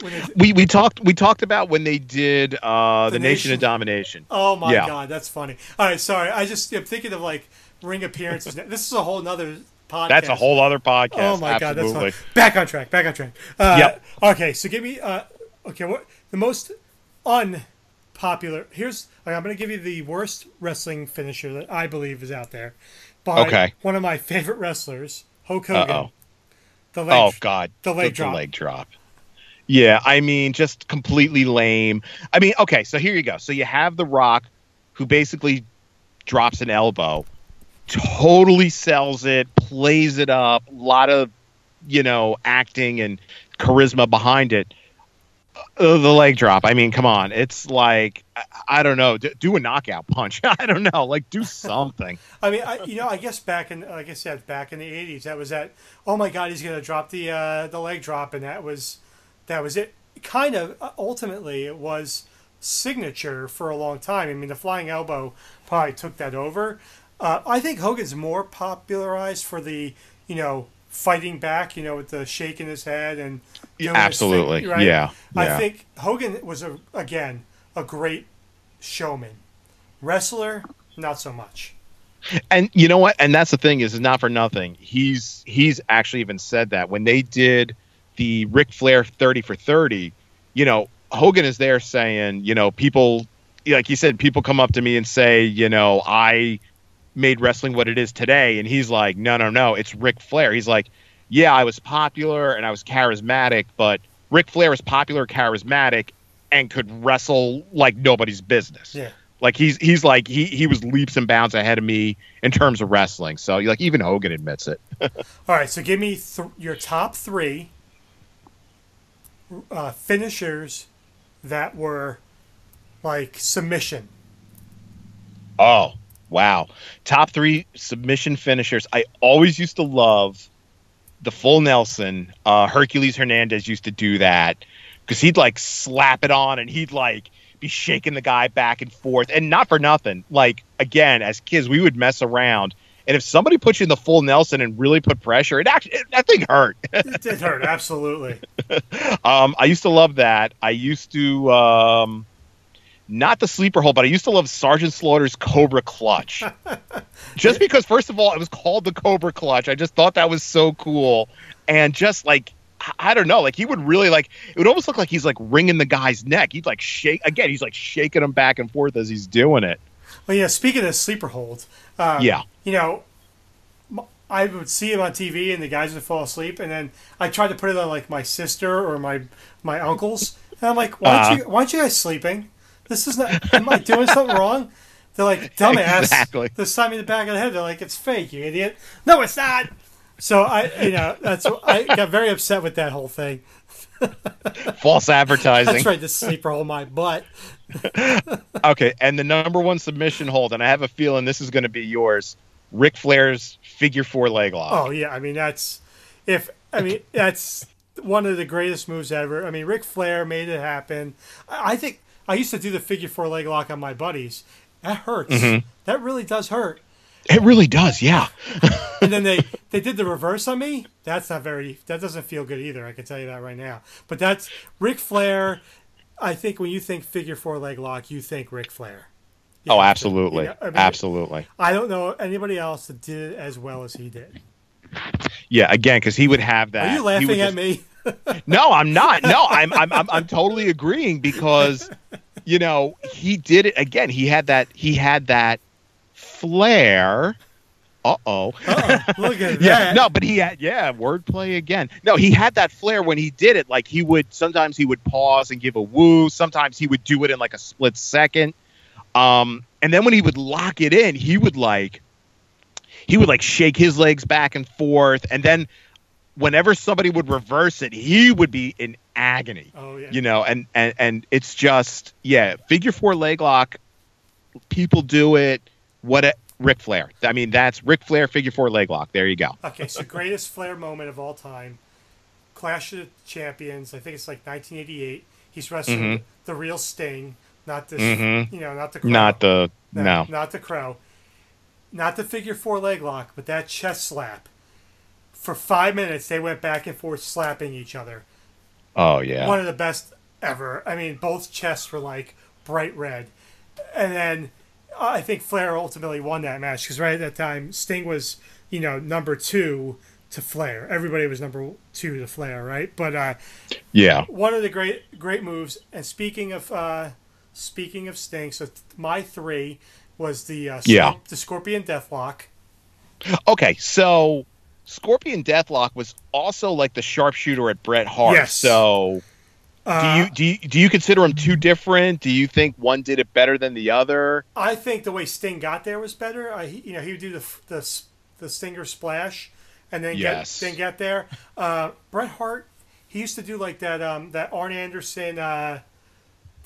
It, We we talked we talked about when they did uh, the, The Nation, Nation. of Domination. oh my Yeah. god, that's funny. All right, sorry. I just I'm thinking of like ring appearances. this is a whole nother podcast. That's a whole other podcast. Oh my god, that's absolutely. fun. Back on track. Back on track. Uh, Yep. Okay, so give me. Uh, okay, what the most unpopular? Here's. okay, I'm going to give you the worst wrestling finisher that I believe is out there. By Okay. One of my favorite wrestlers, Hulk Hogan. Uh-oh. The leg. Oh God, the leg drop. leg drop. Yeah, I mean, just completely lame. I mean, okay, so here you go. So you have The Rock, who basically drops an elbow, totally sells it, plays it up, a lot of, you know, acting and charisma behind it. Uh, the leg drop. I mean, come on. It's like I, I don't know. D- do a knockout punch. I don't know. Like do something. I mean, I, you know, I guess back in, like I said, back in the '80s, that was that. Oh my God, he's to drop the uh, the leg drop, and that was that was it. Kind of uh, ultimately, it was signature for a long time. I mean, the flying elbow probably took that over. Uh, I think Hogan's more popularized for the you know fighting back, you know, with the shaking his head and his thing, Absolutely. right? Yeah. I yeah. think Hogan was a again a great showman. Wrestler, not so much. And you know what? And that's the thing is, is not for nothing. He's he's actually even said that when they did the Ric Flair thirty for thirty, you know, Hogan is there saying, you know, people like he said, people come up to me and say, you know, I made wrestling what it is today, and he's like, no, no, no, it's Ric Flair. He's like, yeah, I was popular and I was charismatic, but Ric Flair was popular, charismatic, and could wrestle like nobody's business. Yeah. Like he's he's like he he was leaps and bounds ahead of me in terms of wrestling. So like even Hogan admits it. All right, so give me th- your top three uh, finishers that were like submission. Oh wow! Top three submission finishers. I always used to love the full Nelson. Uh, Hercules Hernandez used to do that because he'd like slap it on and he'd like be shaking the guy back and forth. And not for nothing. Like again, as kids, we would mess around. And if somebody put you in the full Nelson and really put pressure, it actually it, that thing hurt. It did hurt, absolutely. Um, I used to love that. I used to um, not the sleeper hole, but I used to love Sergeant Slaughter's Cobra Clutch. just because, first of all, it was called the Cobra Clutch. I just thought that was so cool, and just like I- don't know, like he would really like it would almost look like he's like wringing the guy's neck. He'd like shake again. He's like shaking him back and forth as he's doing it. Well, yeah. Speaking of sleeper holds, um, Yeah. you know, I would see him on TV and the guys would fall asleep, and then I tried to put it on like my sister or my my uncles, and I'm like, why aren't you why aren't you guys sleeping? This is not. Am I doing something wrong? They're like, dumbass. Exactly. They slap me in the back of the head. They're like, it's fake, you idiot. No, it's not. So I, you know, that's I got very upset with that whole thing. False advertising. That's right, the sleeper hole my butt. Okay, and the number one submission hold, and I have a feeling this is going to be yours. Ric Flair's figure four leg lock. Oh yeah, I mean that's if I mean that's one of the greatest moves ever. I mean Ric Flair made it happen. I I think I used to do the figure four leg lock on my buddies. That hurts. Mm-hmm. That really does hurt. It really does, yeah. and then they they did the reverse on me. That's not very. That doesn't feel good either. I can tell you that right now. But that's Ric Flair. I think when you think figure four leg lock, you think Ric Flair. You oh, absolutely, You know, I mean, absolutely. I don't know anybody else that did it as well as he did. Yeah, again, because he would have that. Are you laughing at just- me? No, I'm not. No, I'm, I'm, I'm, I'm totally agreeing because, you know, he did it again. He had that. He had that flair. Uh oh. Uh-oh, look at Yeah, that. no, but he had yeah, wordplay again. No, he had that flair when he did it. Like he would sometimes he would pause and give a woo. Sometimes he would do it in like a split second. Um, and then when he would lock it in, he would like he would like shake his legs back and forth, and then whenever somebody would reverse it, he would be in agony. Oh yeah. You know, and and and it's just yeah, figure four leg lock. People do it. What a Ric Flair. I mean, that's Ric Flair figure four leg lock. There you go. Okay, so greatest Flair moment of all time, Clash of Champions. I think it's like 1988. He's wrestling Mhm. the real Sting, not this, Mhm. you know, not the crow. Not the no. not the crow, not the figure four leg lock, but that chest slap. For five minutes, they went back and forth slapping each other. Oh yeah. One of the best ever. I mean, both chests were like bright red, and then uh, I think Flair ultimately won that match because right at that time Sting was you know number two to Flair. Everybody was number two to Flair, right? But uh, yeah. one of the great great moves. And speaking of uh, speaking of Sting, so th- my three was the uh, Yeah. the Scorpion Deathlock. Okay, so Scorpion Deathlock was also like the sharpshooter at Bret Hart. Yes. So do Uh, you do you, do you consider them two different? Do you think one did it better than the other? I think the way Sting got there was better. I, he- you know, he would do the the, the Stinger splash, and then Yes. get then get there. Uh, Bret Hart, he used to do like that um, that Arn Anderson, uh,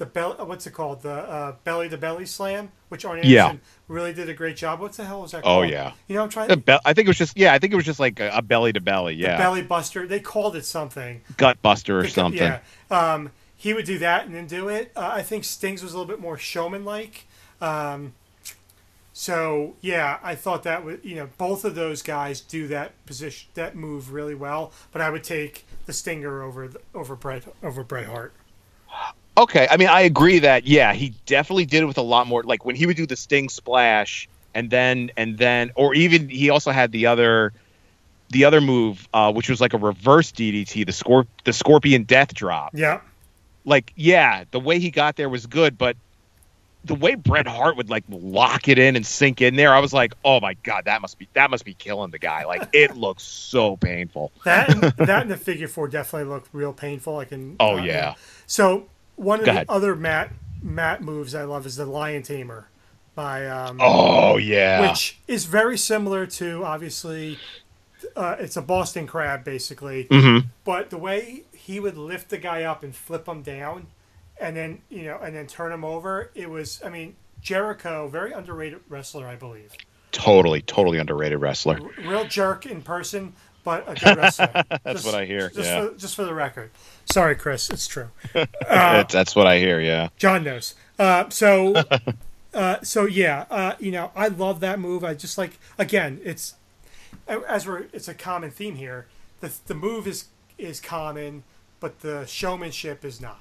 the bell, what's it called, the uh, belly to belly slam, which Arn Anderson Yeah. really did a great job. What's the hell was that? Oh, yeah. you know, I'm trying be- I think it was just yeah. I think it was just like a, a belly to belly. Yeah, belly buster. They called it something. gut buster or something. Yeah. Um, he would do that and then do it. Uh, I think Sting's was a little bit more showman like. Um, so yeah, I thought that would you know both of those guys do that position that move really well. But I would take the Stinger over the, over Bret over Bret Hart. Okay, I mean, I agree that yeah, he definitely did it with a lot more. Like when he would do the Sting splash, and then and then, or even he also had the other, the other move, uh, which was like a reverse DDT, the scorp, the Scorpion Death Drop. Yeah, Like yeah, the way he got there was good, but the way Bret Hart would like lock it in and sink in there, I was like, oh my god, that must be that must be killing the guy. Like it looks so painful. that that and the figure four definitely looked real painful. I can. Oh uh, yeah, So one of Go the ahead. other Matt mat moves I love is the Lion Tamer by um, oh yeah, which is very similar to obviously uh, it's a Boston crab basically, Mhm. but the way he would lift the guy up and flip him down, and then you know and then turn him over, it was I mean Jericho, very underrated wrestler I believe, totally totally underrated wrestler. R- real jerk in person, but a good wrestler. That's what I hear, Just, yeah. for, just for the record, sorry Chris, it's true. that's, that's what I hear. Yeah. John knows. Uh, so, uh, so yeah, uh, you know, I love that move. I just like again, it's as we're it's a common theme here. The the move is is common, but the showmanship is not.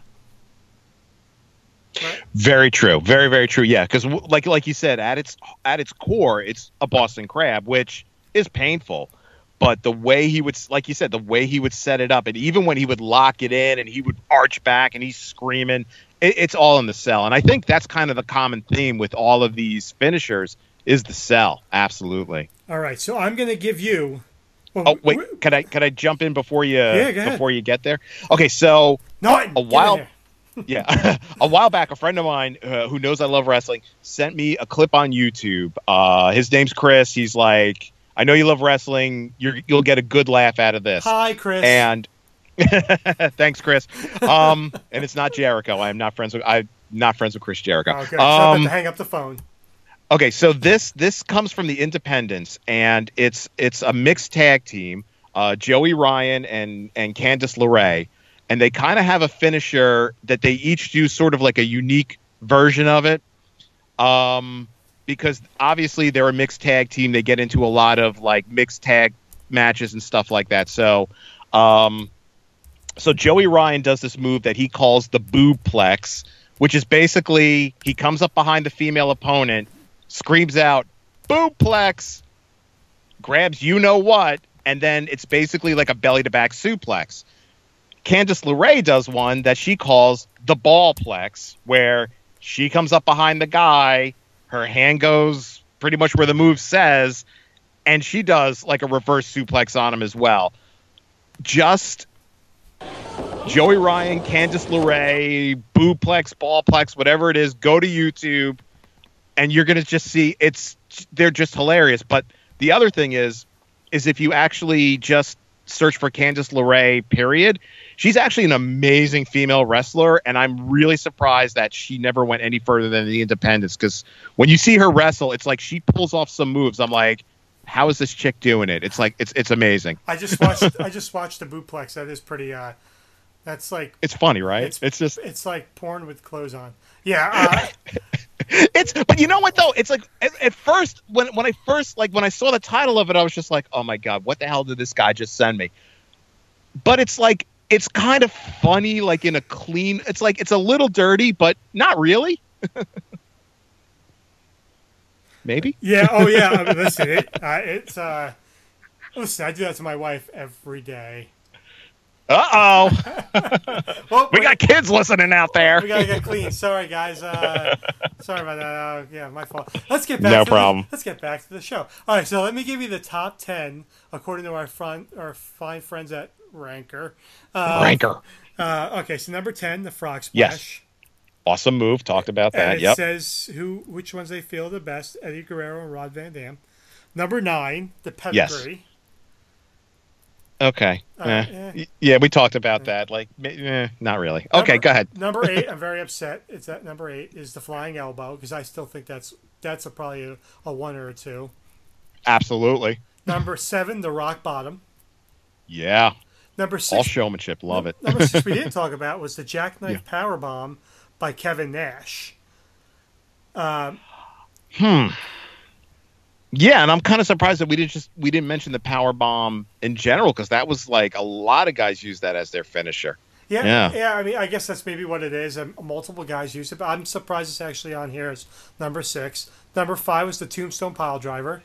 Right? Very true. Very very true. Yeah, because like like you said, at its at its core, it's a Boston Crab, which is painful. But the way he would, like you said, the way he would set it up, and even when he would lock it in and he would arch back and he's screaming, it, it's all in the sell. And I think that's kind of the common theme with all of these finishers is the sell. Absolutely. All right, so I'm going to give you. Well, Oh wait, can I can I jump in before you ahead. before you get there? Okay, so a while- yeah a while back a friend of mine uh, who knows i love wrestling sent me a clip on youtube uh, his name's chris he's like i know you love wrestling You're, you'll get a good laugh out of this Hi, Chris. and thanks chris um, and it's not jericho i'm not friends with i'm not friends with chris jericho okay, um, hang up the phone. Okay, so this this comes from the Independents, and it's it's a mixed tag team. Uh, Joey Ryan and and Candice LeRae, and they kind of have a finisher that they each do sort of like a unique version of it. Um, because obviously they're a mixed tag team. They get into a lot of like mixed tag matches and stuff like that. So, um, so Joey Ryan does this move that he calls the boobplex, which is basically he comes up behind the female opponent, screams out boobplex, grabs you know what, and then it's basically like a belly to back suplex. Candice LeRae does one that she calls the ballplex, where she comes up behind the guy, her hand goes pretty much where the move says, and she does like a reverse suplex on him as well. Just Joey Ryan, Candice LeRae, Boobplex, Ballplex, whatever it is, go to YouTube and you're gonna just see it's they're just hilarious. But the other thing is, is if you actually just search for Candice LeRae, period, she's actually an amazing female wrestler, and I'm really surprised that she never went any further than the Independents. Because when you see her wrestle, it's like she pulls off some moves. I'm like, how is this chick doing it? It's like it's it's amazing. I just watched I just watched the boobplex. That is pretty. uh That's like It's funny, right? It's- It's, just it's like porn with clothes on. Yeah. Uh, it's but you know what though? It's like at, at first when when I first like when I saw the title of it, I was just like, oh my god, what the hell did this guy just send me? But it's like it's kind of funny, like in a clean. It's like it's a little dirty, but not really. Maybe. yeah. Oh yeah. I mean, listen, it, uh, it's. uh Listen, I do that to my wife every day. Uh oh, Well, we got kids listening out there. We gotta get clean. Sorry, guys. Uh, sorry about that. Uh, yeah, my fault. Let's get back. No to problem. The, let's get back to the show. All right, so let me give you the top ten according to our front our fine friends at Ranker. Uh, Ranker, Uh, okay, so number ten, the Frog Splash. Yes. awesome move. Talked about And that. it Yep. says who which ones they feel the best: Eddie Guerrero and Rob Van Dam. Number nine, the Pedigree. Yes. Okay. Uh, Eh. eh. Yeah, we talked about that. Like, eh, not really. Okay, Number- go ahead. number eight, I'm very upset. It's at number eight is the Flying Elbow because I still think that's that's a, probably a, a one or a two. Absolutely. Number seven, the Rock Bottom. Yeah. Number six, All showmanship. Love it. number six we didn't talk about was the Jackknife Power Bomb by Kevin Nash. Um, Yeah, and I'm kind of surprised that we didn't just we didn't mention the power bomb in general because that was like a lot of guys use that as their finisher. yeah, yeah, Yeah. I mean, I guess that's maybe what it is. Um, multiple guys use it, but I'm surprised it's actually on here as number six. Number five was the Tombstone Pile Driver.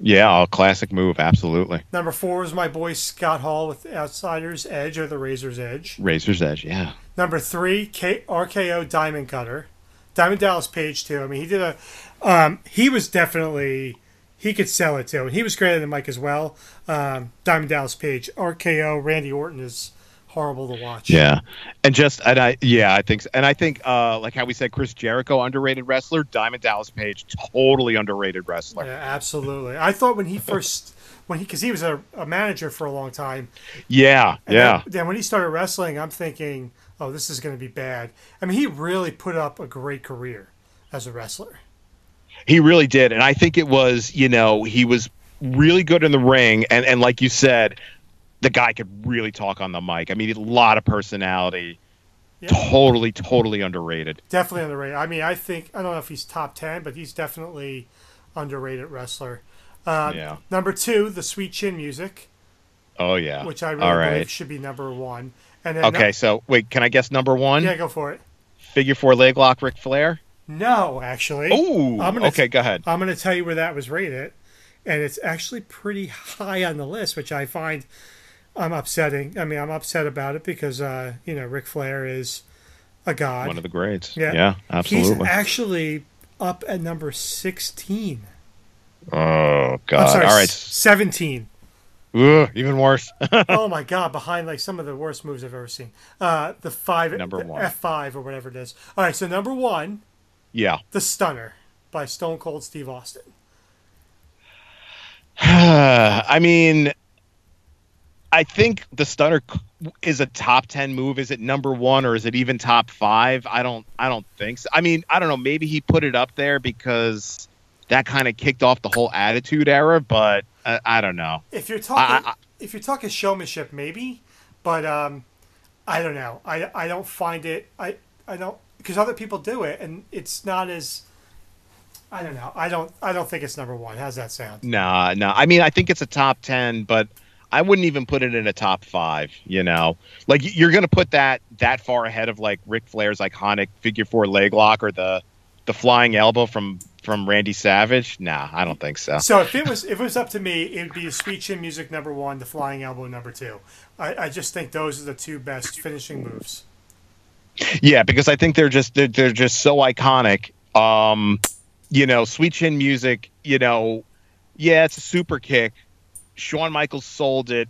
Yeah, a classic move. Absolutely. Number four was my boy Scott Hall with Outsider's Edge or the Razor's Edge. Razor's Edge. Yeah. Number three, K- RKO Diamond Cutter. Diamond Dallas Page too. I mean, he did a. Um, he was definitely he could sell it too, and he was greater than Mike as well. Um, Diamond Dallas Page, RKO Randy Orton is horrible to watch. Yeah, and just and I yeah I think so. and I think uh like how we said Chris Jericho underrated wrestler, Diamond Dallas Page totally underrated wrestler. Yeah, absolutely. I thought when he first when he because he was a, a manager for a long time. Yeah, yeah, Then, then when he started wrestling, I'm thinking, oh, this is going to be bad. I mean, he really put up a great career as a wrestler. He really did, and I think it was you know he was really good in the ring, and and like you said, the guy could really talk on the mic. I mean, a lot of personality. Yeah. Totally, totally underrated. Definitely underrated. I mean, I think I don't know if he's top ten, but he's definitely underrated wrestler. Uh, Yeah. Number two, the Sweet Chin Music, Oh yeah. which I really All believe should be number one. And then Okay, so wait, can I guess number one? yeah, go for it. Figure four leg lock, Ric Flair. No, actually. Oh, I'm gonna- okay, go ahead. I'm going to tell you where that was rated, and it's actually pretty high on the list, which I find I'm upsetting. I mean, I'm upset about it because uh, you know Ric Flair is a god. One of the grades. Yeah. Yeah, He's absolutely. actually up at number 16. oh God! I'm sorry, All right, 17. Ugh, even worse. oh my god, behind like some of the worst moves I've ever seen. Uh, the five, Number the one. F5 or whatever it is. All right, so number one, yeah. the Stunner by Stone Cold Steve Austin. I mean, I think the stunner is a top ten move. Is it number one or is it even top five? I don't. I don't think so. I mean, I don't know. Maybe he put it up there because that kind of kicked off the whole Attitude Era, but uh, I don't know. If you're talking, I- I- if you're talking showmanship, maybe, but um, I don't know. I I don't find it. I I don't because other people do it, and it's not as I don't know. I don't. I don't think it's number one. How's that sound? Nah, nah. I mean, I think it's a top ten, but I wouldn't even put it in a top five. You know, like you're gonna put that that far ahead of like Ric Flair's iconic figure four leg lock or the the flying elbow from from Randy Savage. Nah, I don't think so. So if it was if it was up to me, it would be Sweet Chin Music number one, the Flying Elbow number two. I, I just think those are the two best finishing moves. Yeah, because I think they're just they're, they're just so iconic. Um, you know, Sweet Chin Music. You know, yeah, it's a super kick. Shawn Michaels sold it.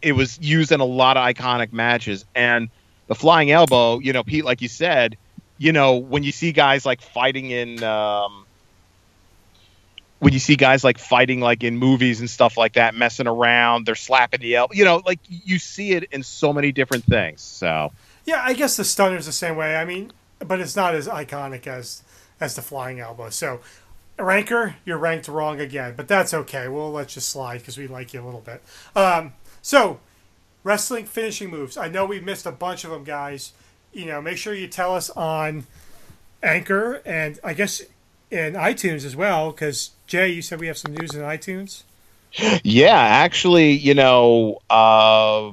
It was used in a lot of iconic matches, and the flying elbow. You know, Pete, like you said, you know, when you see guys like fighting in. Um, when you see guys like fighting like in movies and stuff like that, messing around, they're slapping the elbow. You know, like you see it in so many different things. So Yeah, I guess the stunner's the same way. I mean, but it's not as iconic as as the flying elbow. So, ranker, you're ranked wrong again, but that's okay. We'll let you slide because we like you a little bit. Um, so, wrestling finishing moves. I know we missed a bunch of them, guys. You know, make sure you tell us on Anchor and I guess in iTunes as well, because Jay, you said we have some news in iTunes. Yeah, actually, you know, uh,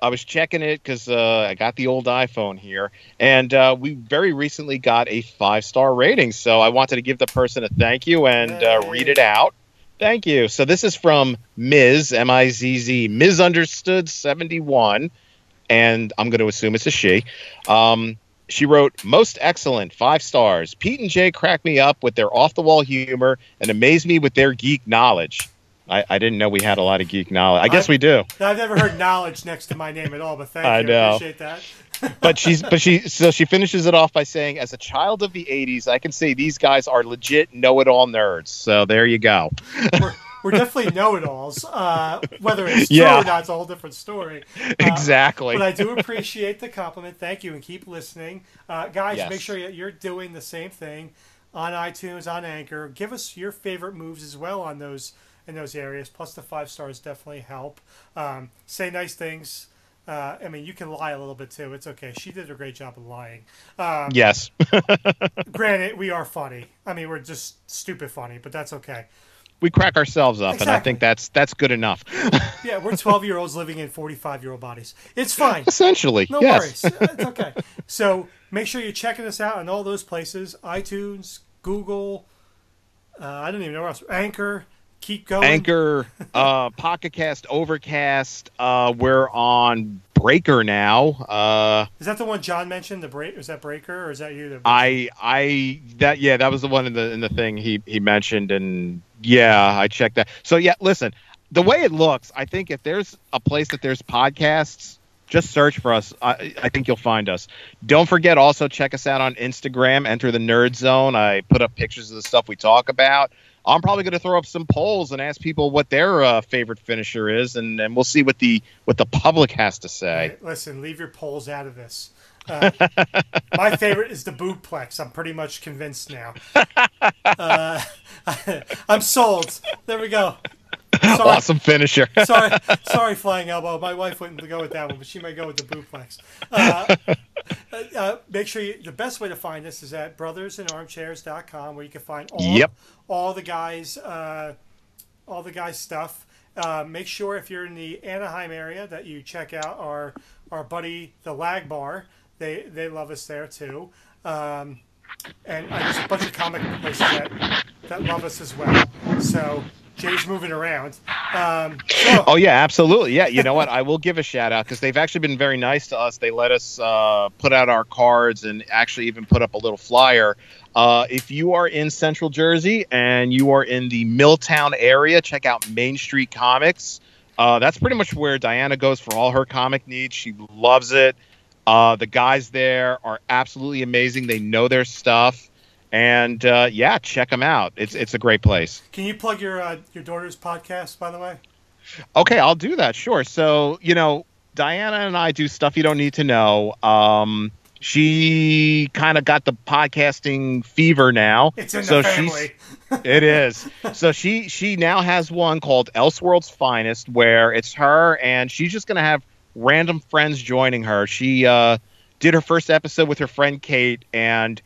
I was checking it because uh, I got the old iPhone here, and uh, we very recently got a five star rating. So I wanted to give the person a thank you and uh, read it out. Thank you. So this is from Ms. M I Z Z Misunderstood seventy one, and I'm going to assume it's a she. Um, she wrote, "Most excellent, five stars. Pete and Jay crack me up with their off the wall humor and amaze me with their geek knowledge." I, I didn't know we had a lot of geek knowledge. I guess I- we do. I've never heard knowledge next to my name at all, but thank I you. know. Appreciate that. but she's but she so she finishes it off by saying as a child of the 80s i can say these guys are legit know-it-all nerds so there you go we're, we're definitely know-it-alls. Uh, whether it's true Yeah. or not, it's a whole different story. Uh, exactly But I do appreciate the compliment. Thank you, and keep listening, uh, guys. Yes. Make sure you're doing the same thing on iTunes, on Anchor. Give us your favorite moves as well on those in those areas. Plus, the five stars definitely help. Um, say nice things. Uh, I mean, you can lie a little bit too. It's okay. She did a great job of lying. Um, yes Granted, we are funny. I mean, we're just stupid funny, but that's okay. we crack ourselves up and i think that's that's good enough Yeah, we're 12 year olds living in 45 year old bodies. It's fine. essentially No yes worries. It's okay. So make sure you're checking us out on all those places iTunes, Google, uh, I don't even know where else. Anchor. Keep going. anchor uh pocket cast overcast uh we're on breaker now uh Is that the one John mentioned? The break? Is that Breaker or is that you? I I that yeah that was the one in the in the thing he he mentioned and yeah I checked that so yeah listen the way it looks I think if there's a place that there's podcasts just search for us I I think you'll find us don't forget also check us out on Instagram enter the nerd zone I put up pictures of the stuff we talk about I'm probably going to throw up some polls and ask people what their uh, favorite finisher is and and we'll see what the what the public has to say listen, leave your polls out of this. Uh, my favorite is the Boobplex. I'm pretty much convinced now. Uh, I'm sold. There we go. Sorry, awesome finisher sorry, sorry, flying elbow. My wife wouldn't go with that one, but she might go with the boobplex. Uh, uh, make sure you, the best way to find us is at brothersinarmchairs.com, where you can find all Yep. all the guys uh, all the guys stuff. Uh, make sure if you're in the Anaheim area that you check out our our buddy the Lag Bar. They they love us there too. Um, and uh, there's a bunch of comic places that, that love us as well. So Jay's moving around. Um, so, Oh yeah, absolutely. Yeah, you know what? I will give a shout out because they've actually been very nice to us. They let us uh, put out our cards and actually even put up a little flyer. Uh, if you are in Central Jersey and you are in the Milltown area, check out Main Street Comics. Uh, that's pretty much where Diana goes for all her comic needs. She loves it. Uh, the guys there are absolutely amazing. They know their stuff, and uh, yeah, check them out. It's it's a great place. can you plug your uh, your daughter's podcast, by the way? Okay, I'll do that. Sure. So, you know, Diana and I do stuff you don't need to know. Um, she kind of got the podcasting fever now. It's in so the family. it is. So she she now has one called Elseworld's Finest, where it's her and she's just gonna have random friends joining her. She uh, did her first episode with her friend Kate, and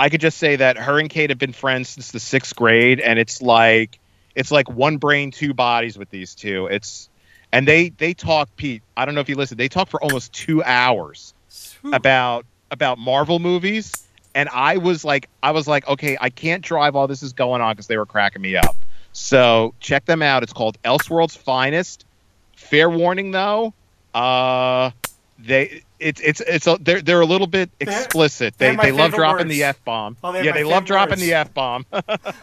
I could just say that her and Kate have been friends since the sixth grade, and it's like it's like one brain, two bodies with these two. It's and they they talk, Pete. I don't know if you listen. They talk for almost two hours about about Marvel movies, and I was like, I was like, okay, I can't drive while this is going on because they were cracking me up. So check them out. It's called Elseworld's Finest. Fair warning though, uh, they it's it's it's a, they're they're a little bit explicit. they're They my they love dropping words. the f bomb. Oh, yeah, they love dropping words. the f bomb.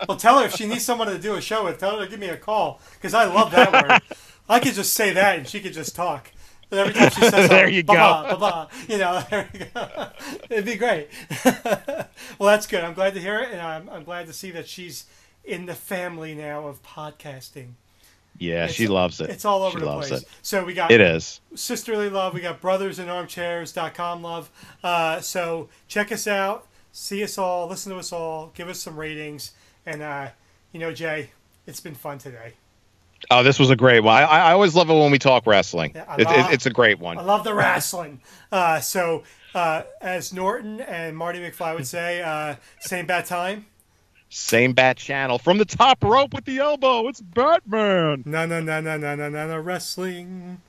Well, tell her if she needs someone to do a show with, tell her to give me a call because I love that word. I could just say that and she could just talk. But every time she says There you go. You know, there you go. It'd be great. well, that's good. I'm glad to hear it, and I'm, I'm glad to see that she's in the family now of podcasting. Yeah, It's- she loves it. It's all over she the loves place. It. So we got it is. sisterly love. We got brothersinarmchairs.com love. Uh, so check us out, see us all, listen to us all, give us some ratings, and uh, you know, Jay, it's been fun today. Oh, this was a great one. I, I always love it when we talk wrestling. Yeah, It- it- it's a great one. I love the wrestling. Uh, so uh, as Norton and Marty McFly would say, uh, same bad time. Same bat channel from the top rope with the elbow. It's Batman. No, no, no, no, no, no, no, no, wrestling.